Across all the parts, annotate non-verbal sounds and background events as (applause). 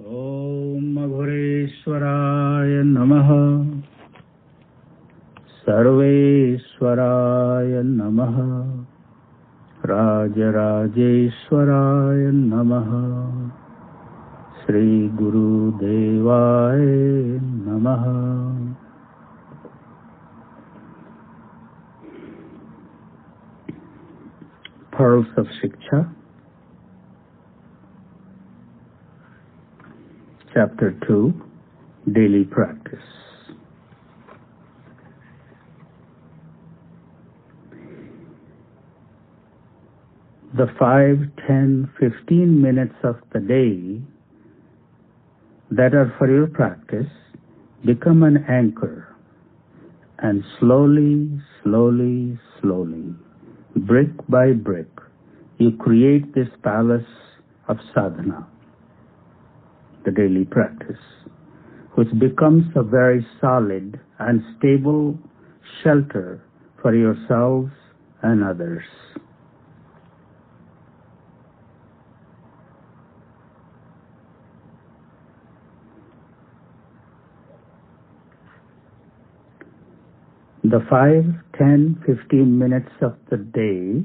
ॐ अघोरेश्वराय नमः। सर्वेश्वराय नमः। राजराजेश्वराय नमः। श्रीगुरुदेवाय नमः। Pearls of Shiksha Chapter 2 Daily Practice. The five, ten, fifteen minutes of the day that are for your practice become an anchor and slowly, slowly, slowly, brick by brick, you create this palace of sadhana the daily practice, which becomes a very solid and stable shelter for yourselves and others. The five, ten, fifteen minutes of the day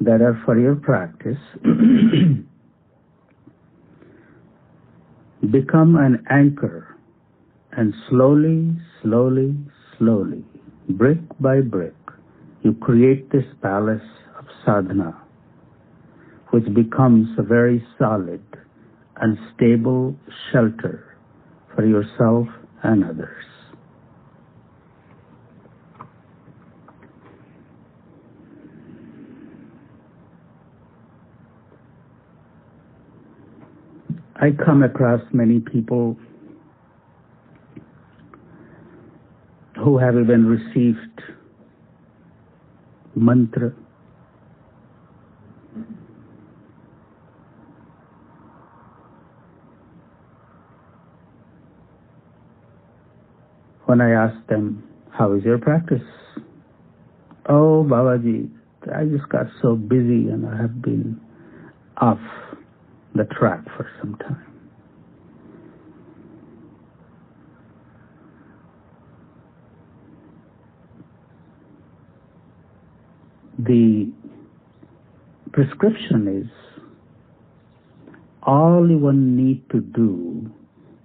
that are for your practice (clears throat) become an anchor and slowly, slowly, slowly, brick by brick, you create this palace of sadhana, which becomes a very solid and stable shelter for yourself and others. I come across many people who have even received mantra when I ask them, how is your practice? Oh, Babaji, I just got so busy and I have been off the track for some time. The prescription is all you one need to do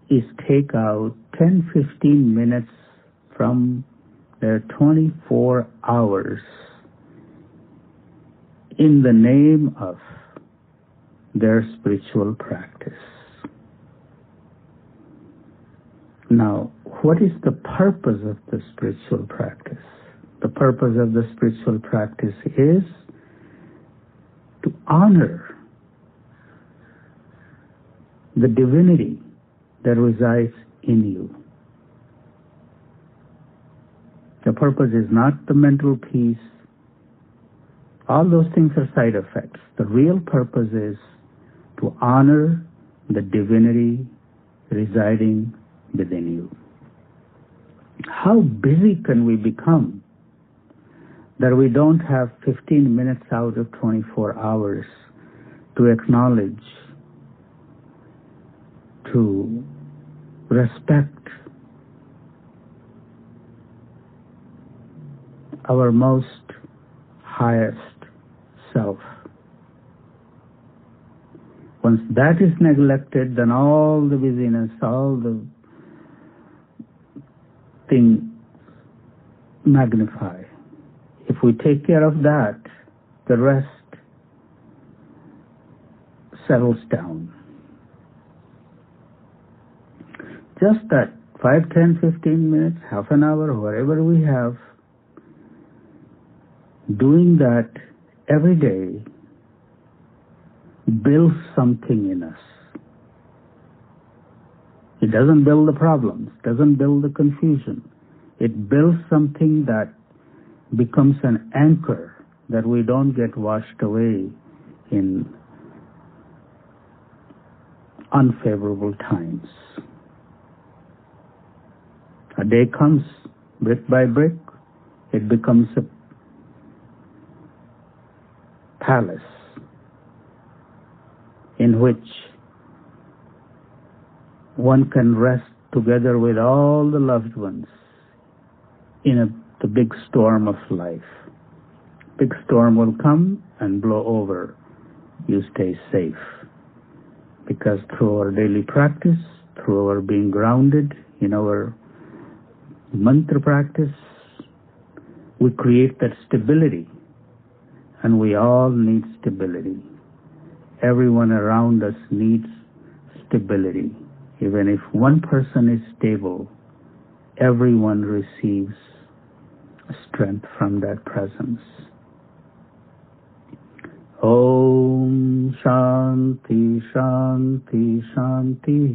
is take out 10 15 minutes from their 24 hours in the name of their spiritual practice. Now, what is the purpose of the spiritual practice? The purpose of the spiritual practice is to honor the divinity that resides in you. The purpose is not the mental peace. All those things are side effects. The real purpose is to honor the divinity residing within you. How busy can we become that we don't have 15 minutes out of 24 hours to acknowledge, to respect our most highest Once that is neglected, then all the busyness, all the things magnify. If we take care of that, the rest settles down. Just that 5, 10, 15 minutes, half an hour, whatever we have, doing that every day builds something in us. It doesn't build the problems, doesn't build the confusion. It builds something that becomes an anchor that we don't get washed away in unfavorable times. A day comes, brick by brick, it becomes a palace in which one can rest together with all the loved ones in a, the big storm of life. Big storm will come and blow over. You stay safe. Because through our daily practice, through our being grounded in our mantra practice, we create that stability. And we all need stability. Everyone around us needs stability. Even if one person is stable, everyone receives strength from that presence. Om Shanti Shanti Shanti